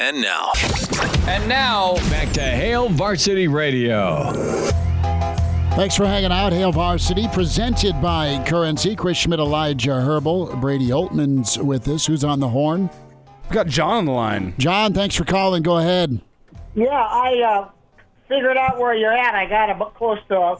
And now, And now, back to Hail Varsity Radio. Thanks for hanging out. Hail Varsity, presented by Currency. Chris Schmidt, Elijah Herbal, Brady Oltmans with us. Who's on the horn? We've got John on the line. John, thanks for calling. Go ahead. Yeah, I uh, figured out where you're at. I got about close to uh,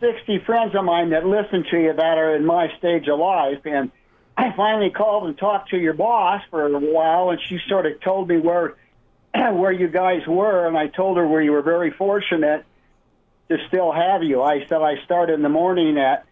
60 friends of mine that listen to you that are in my stage of life, and I finally called and talked to your boss for a while, and she sort of told me where where you guys were, and I told her we were very fortunate to still have you. I said I start in the morning at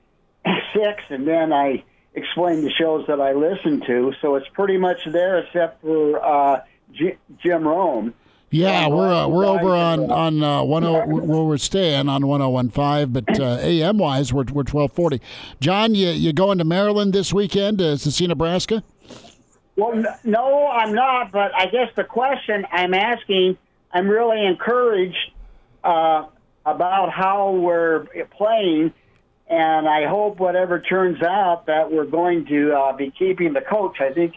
six, and then I explained the shows that I listen to. So it's pretty much there, except for uh, J- Jim Rome. Yeah, we're uh, we're over on uh, on uh, one oh, where we're staying on one zero one five, but uh, AM wise we're we're twelve forty. John, you you going to Maryland this weekend to, to see Nebraska? Well, no, I'm not. But I guess the question I'm asking, I'm really encouraged uh, about how we're playing, and I hope whatever turns out that we're going to uh, be keeping the coach. I think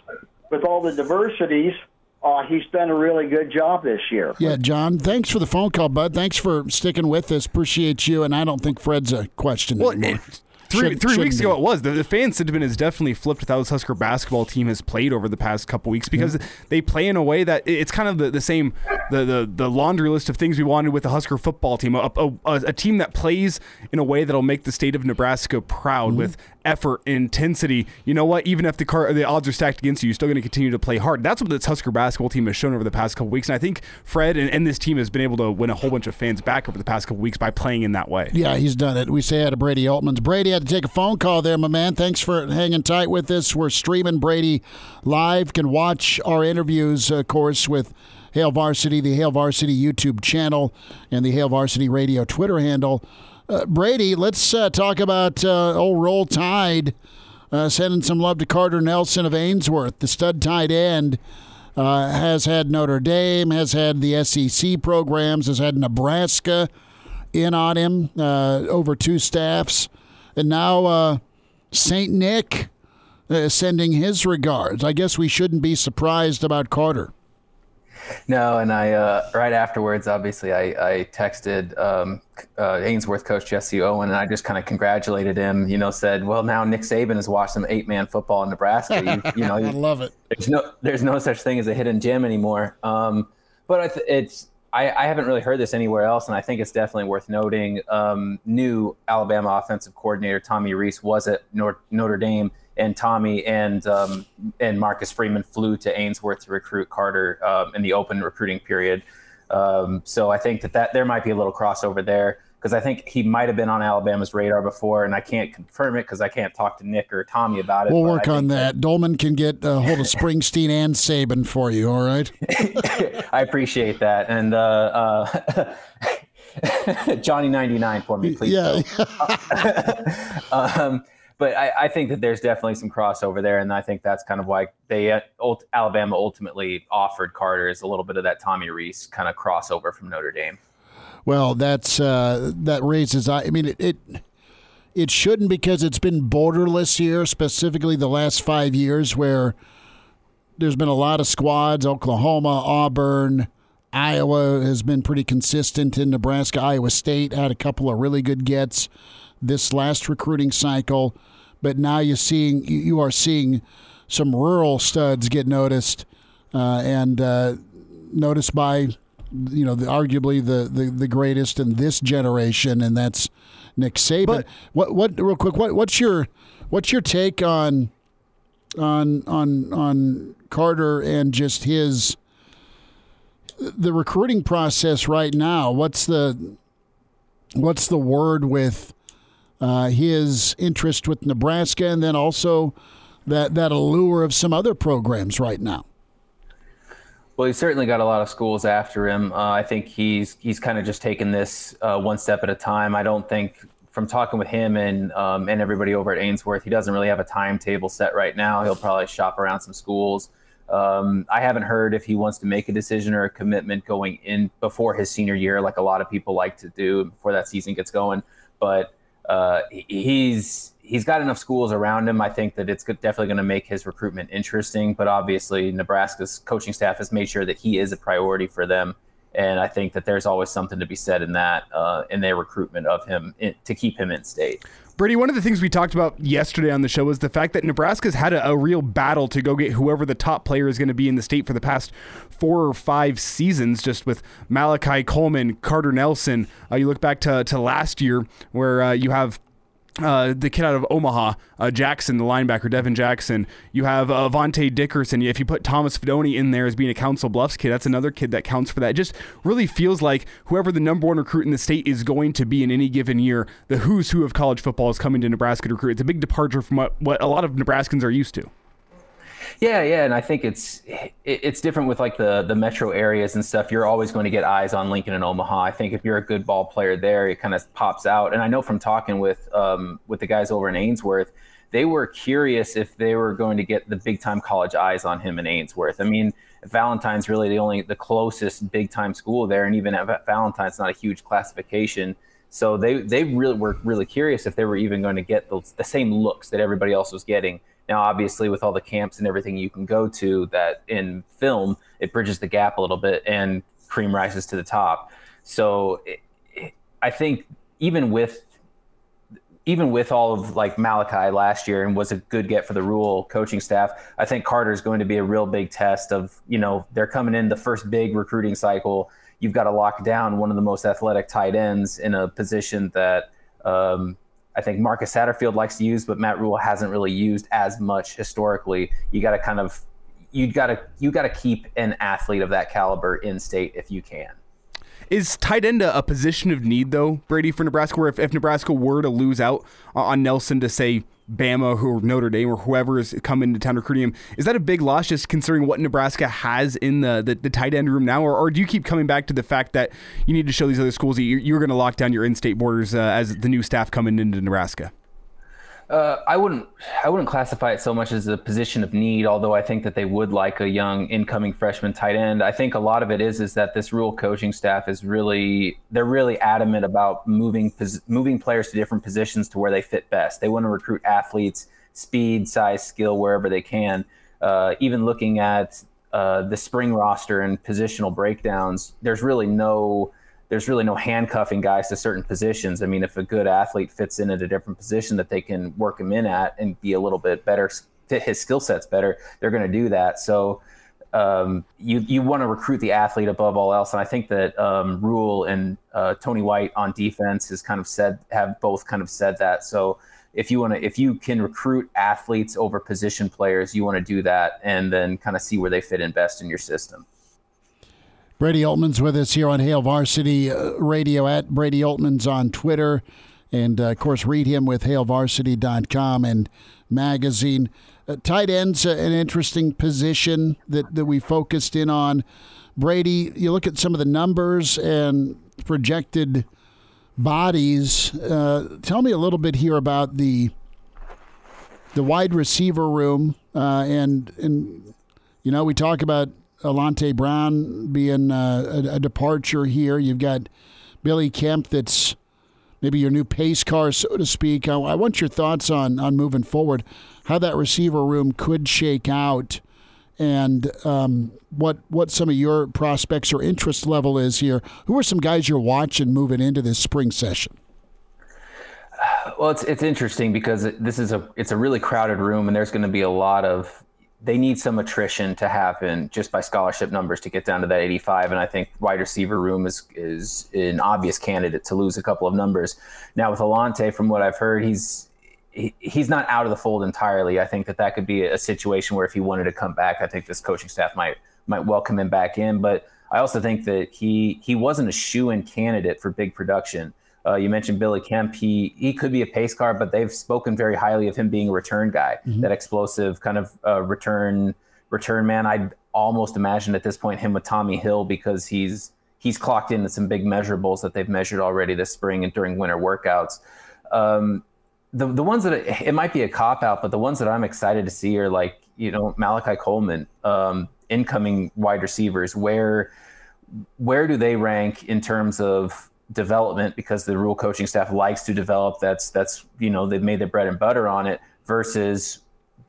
with all the diversities, uh, he's done a really good job this year. Yeah, John. Thanks for the phone call, bud. Thanks for sticking with us. Appreciate you. And I don't think Fred's a question Well, anymore. it- three, Shouldn't- three weeks shouldn't ago it was. The, the fan sentiment has definitely flipped with how this Husker basketball team has played over the past couple weeks because they play in a way that it's kind of the, the same, the, the the laundry list of things we wanted with the Husker football team. A, a, a, a team that plays in a way that'll make the state of Nebraska proud mm-hmm. with effort, intensity. You know what? Even if the car, the odds are stacked against you, you're still going to continue to play hard. That's what this Husker basketball team has shown over the past couple weeks. And I think Fred and, and this team has been able to win a whole bunch of fans back over the past couple weeks by playing in that way. Yeah, he's done it. We say hi to Brady Oltmans. Brady had to take a phone call there, my man. Thanks for hanging tight with us. We're streaming Brady live. Can watch our interviews, of course, with Hail Varsity, the Hail Varsity YouTube channel, and the Hail Varsity Radio Twitter handle. Uh, Brady, let's uh, talk about uh, old Roll Tide. Uh, sending some love to Carter Nelson of Ainsworth, the stud tight end. Uh, has had Notre Dame, has had the SEC programs, has had Nebraska in on him uh, over two staffs, and now uh, Saint Nick uh, sending his regards. I guess we shouldn't be surprised about Carter. No, and I uh, right afterwards, obviously, I, I texted um, uh, Ainsworth coach Jesse Owen, and I just kind of congratulated him. You know, said, "Well, now Nick Saban has watched some eight man football in Nebraska. You, you know, I love it. there's no there's no such thing as a hidden gem anymore. Um, but I th- it's I, I haven't really heard this anywhere else, and I think it's definitely worth noting. Um, new Alabama offensive coordinator Tommy Rees was at Notre Dame, and Tommy and um, and Marcus Freeman flew to Ainsworth to recruit Carter um, in the open recruiting period. Um, so I think that, that there might be a little crossover there because I think he might have been on Alabama's radar before, and I can't confirm it because I can't talk to Nick or Tommy about it. We'll work on think that. Dolman can get a hold of Springsteen and Saban for you. All right. I appreciate that. And uh, uh, Johnny ninety nine for me, please. Yeah. um, but I, I think that there's definitely some crossover there, and I think that's kind of why they uh, Alabama ultimately offered Carter is a little bit of that Tommy Rees kind of crossover from Notre Dame. Well, that's uh, that raises. I mean, it, it it shouldn't because it's been borderless here, specifically the last five years, where there's been a lot of squads. Oklahoma, Auburn, Iowa has been pretty consistent. In Nebraska, Iowa State had a couple of really good gets this last recruiting cycle, but now you're seeing you are seeing some rural studs get noticed uh, and uh, noticed by you know the, arguably the, the the greatest in this generation, and that's Nick Saban. But, what what real quick? What what's your what's your take on on on on Carter and just his the recruiting process right now? What's the what's the word with uh, his interest with Nebraska, and then also that that allure of some other programs right now? Well, he's certainly got a lot of schools after him. Uh, I think he's he's kind of just taken this uh, one step at a time. I don't think from talking with him and um, and everybody over at Ainsworth, he doesn't really have a timetable set right now. He'll probably shop around some schools. Um, I haven't heard if he wants to make a decision or a commitment going in before his senior year, like a lot of people like to do before that season gets going. But uh, he's he's got enough schools around him. I think that it's definitely going to make his recruitment interesting. But obviously, Nebraska's coaching staff has made sure that he is a priority for them, and I think that there's always something to be said in that uh, in their recruitment of him in, to keep him in state. Brady, one of the things we talked about yesterday on the show was the fact that Nebraska's had a, a real battle to go get whoever the top player is going to be in the state for the past four or five seasons, just with Malachi Coleman, Carter Nelson. Uh, you look back to, to last year where uh, you have uh, the kid out of Omaha, uh, Jackson, the linebacker, Devin Jackson. You have uh, Vontae Dickerson. If you put Thomas Fidone in there as being a Council Bluffs kid, that's another kid that counts for that. It just really feels like whoever the number one recruit in the state is going to be in any given year, the who's who of college football is coming to Nebraska to recruit. It's a big departure from what, what a lot of Nebraskans are used to. Yeah, yeah, and I think it's it's different with like the the metro areas and stuff. You're always going to get eyes on Lincoln and Omaha. I think if you're a good ball player there, it kind of pops out. And I know from talking with um, with the guys over in Ainsworth, they were curious if they were going to get the big time college eyes on him in Ainsworth. I mean, Valentine's really the only the closest big time school there, and even at Valentine's not a huge classification. So they they really were really curious if they were even going to get the, the same looks that everybody else was getting now, obviously, with all the camps and everything you can go to, that in film it bridges the gap a little bit, and cream rises to the top. So, it, it, I think even with even with all of like Malachi last year and was a good get for the Rhule coaching staff, I think Carter is going to be a real big test of, you know, they're coming in the first big recruiting cycle. You've got to lock down one of the most athletic tight ends in a position that um, I think Marcus Satterfield likes to use, but Matt Rhule hasn't really used as much historically. You got to kind of you got to you got to keep an athlete of that caliber in state if you can. Is tight end a, position of need though, Brady, for Nebraska? Where if, if Nebraska were to lose out on Nelson to say Bama or Notre Dame or whoever is coming to town recruiting him. Is that a big loss just considering what Nebraska has in the, the, the tight end room now? Or, or, do you keep coming back to the fact that you need to show these other schools that you're, you're going to lock down your in state borders uh, as the new staff coming into Nebraska? Uh, I wouldn't I wouldn't classify it so much as a position of need, although I think that they would like a young incoming freshman tight end. I think a lot of it is is that this Rhule coaching staff is really they're really adamant about moving moving players to different positions to where they fit best. They want to recruit athletes, speed, size, skill wherever they can. Uh, even looking at uh, the spring roster and positional breakdowns, there's really no there's really no handcuffing guys to certain positions. I mean, if a good athlete fits in at a different position that they can work him in at and be a little bit better, fit his skill sets better, they're going to do that. So um, you you want to recruit the athlete above all else, and I think that um, Rhule and uh, Tony White on defense has kind of said have both kind of said that. So if you want to if you can recruit athletes over position players, you want to do that, and then kind of see where they fit in best in your system. Brady Oltmans with us here on Hail Varsity uh, Radio at Brady Oltmans on Twitter. And uh, of course, read him with hailvarsity.com and magazine. Uh, tight end's an interesting position that, that we focused in on. Brady, you look at some of the numbers and projected bodies. Uh, tell me a little bit here about the the wide receiver room uh, and and you know we talk about Alante Brown being uh, a, a, departure here. You've got Billy Kemp, that's maybe your new pace car, so to speak. I, I, want your thoughts on on moving forward, how that receiver room could shake out, and um, what what some of your prospects or interest level is here. Who are some guys you're watching moving into this spring session? Well, it's it's interesting because this is a it's a really crowded room, and there's going to be a lot of they need some attrition to happen just by scholarship numbers to get down to that 85. And I think wide receiver room is is an obvious candidate to lose a couple of numbers. Now with Alante, from what I've heard, he's he, he's not out of the fold entirely. I think that that could be a situation where if he wanted to come back, I think this coaching staff might might welcome him back in. But I also think that he he wasn't a shoe in candidate for big production. Uh, you mentioned Billy Kemp. He he could be a pace car, but they've spoken very highly of him being a return guy, mm-hmm. that explosive kind of uh, return return man. I'd almost imagine at this point him with Tommy Hill because he's he's clocked into some big measurables that they've measured already this spring and during winter workouts. Um, the the ones that it, it might be a cop out, but the ones that I'm excited to see are like you know Malachi Coleman, um, incoming wide receivers. Where where do they rank in terms of development because the Rhule coaching staff likes to develop. That's that's you know they've made their bread and butter on it versus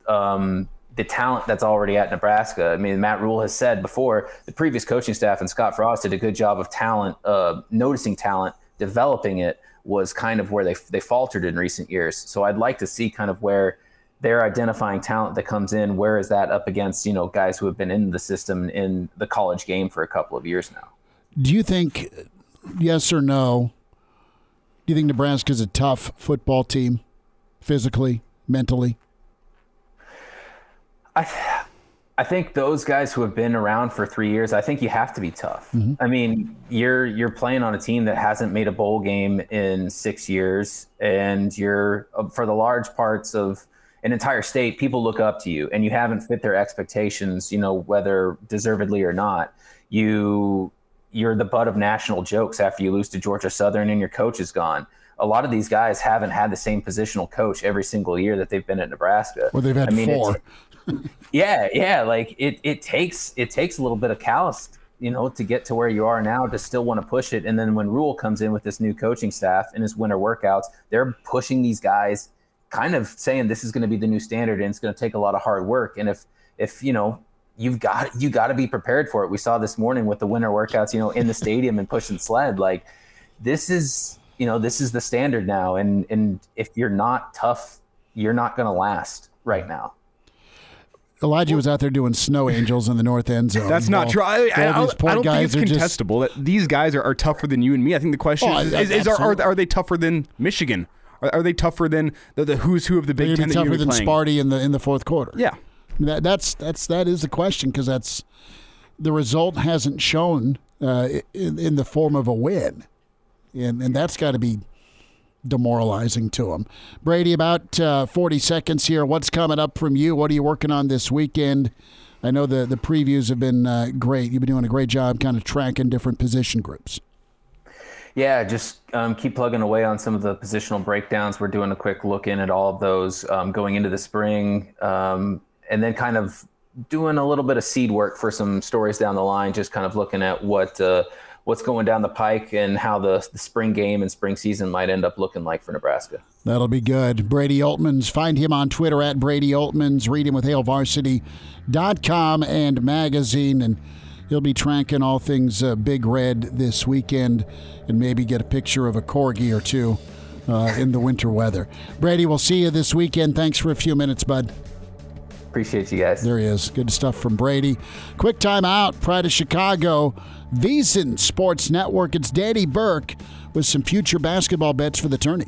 um, the talent that's already at Nebraska. I mean, Matt Rhule has said before the previous coaching staff and Scott Frost did a good job of talent, uh, noticing talent, developing it was kind of where they they faltered in recent years. So I'd like to see kind of where they're identifying talent that comes in. Where is that up against you know guys who have been in the system in the college game for a couple of years now? Do you think yes or no? Do you think Nebraska's a tough football team, physically, mentally? I, I think those guys who have been around for three years, I think you have to be tough. Mm-hmm. I mean, you're you're playing on a team that hasn't made a bowl game in six years, and you're uh, for the large parts of an entire state, people look up to you, and you haven't fit their expectations. You know, whether deservedly or not. You you're the butt of national jokes after you lose to Georgia Southern and your coach is gone. A lot of these guys haven't had the same positional coach every single year that they've been at Nebraska. Well, they've had I mean, four. yeah, yeah. Like it, it takes it takes a little bit of callous, you know, to get to where you are now to still want to push it. And then when Rhule comes in with this new coaching staff and his winter workouts, they're pushing these guys, kind of saying this is going to be the new standard and it's going to take a lot of hard work. And if if you know you've got you got to be prepared for it. We saw this morning with the winter workouts, you know, in the stadium and pushing sled. Like this is, you know, this is the standard now. And and if you're not tough, you're not going to last right now. Elijah was out there doing snow angels in the north end zone. That's not true. I, I, I don't think it's contestable just... that these guys are, are, tougher than you and me. I think the question oh, is, is, is are, are, are, they tougher than Michigan? Are, are they tougher than the, the, who's who of the Big Ten? Tougher than playing? Sparty in the in the fourth quarter. Yeah, that, that's that's that is the question because that's the result hasn't shown uh, in, in the form of a win, and and that's got to be demoralizing to them. Brady, about uh, 40 seconds here. What's coming up from you? What are you working on this weekend? I know the, the previews have been uh, great. You've been doing a great job kind of tracking different position groups. Yeah, just um, keep plugging away on some of the positional breakdowns. We're doing a quick look in at all of those um, going into the spring. Um, and then kind of doing a little bit of seed work for some stories down the line, just kind of looking at what uh, what's going down the pike and how the, the spring game and spring season might end up looking like for Nebraska. That'll be good. Brady Oltmans, find him on Twitter at Brady Oltmans. Read him with HailVarsity.com and magazine, and he'll be tracking all things uh, Big Red this weekend, and maybe get a picture of a corgi or two uh, in the winter weather. Brady, we'll see you this weekend. Thanks for a few minutes, bud. Appreciate you guys. There he is. Good stuff from Brady. Quick time out. Pride of Chicago. VSiN Sports Network. It's Danny Burke with some future basketball bets for the tourney.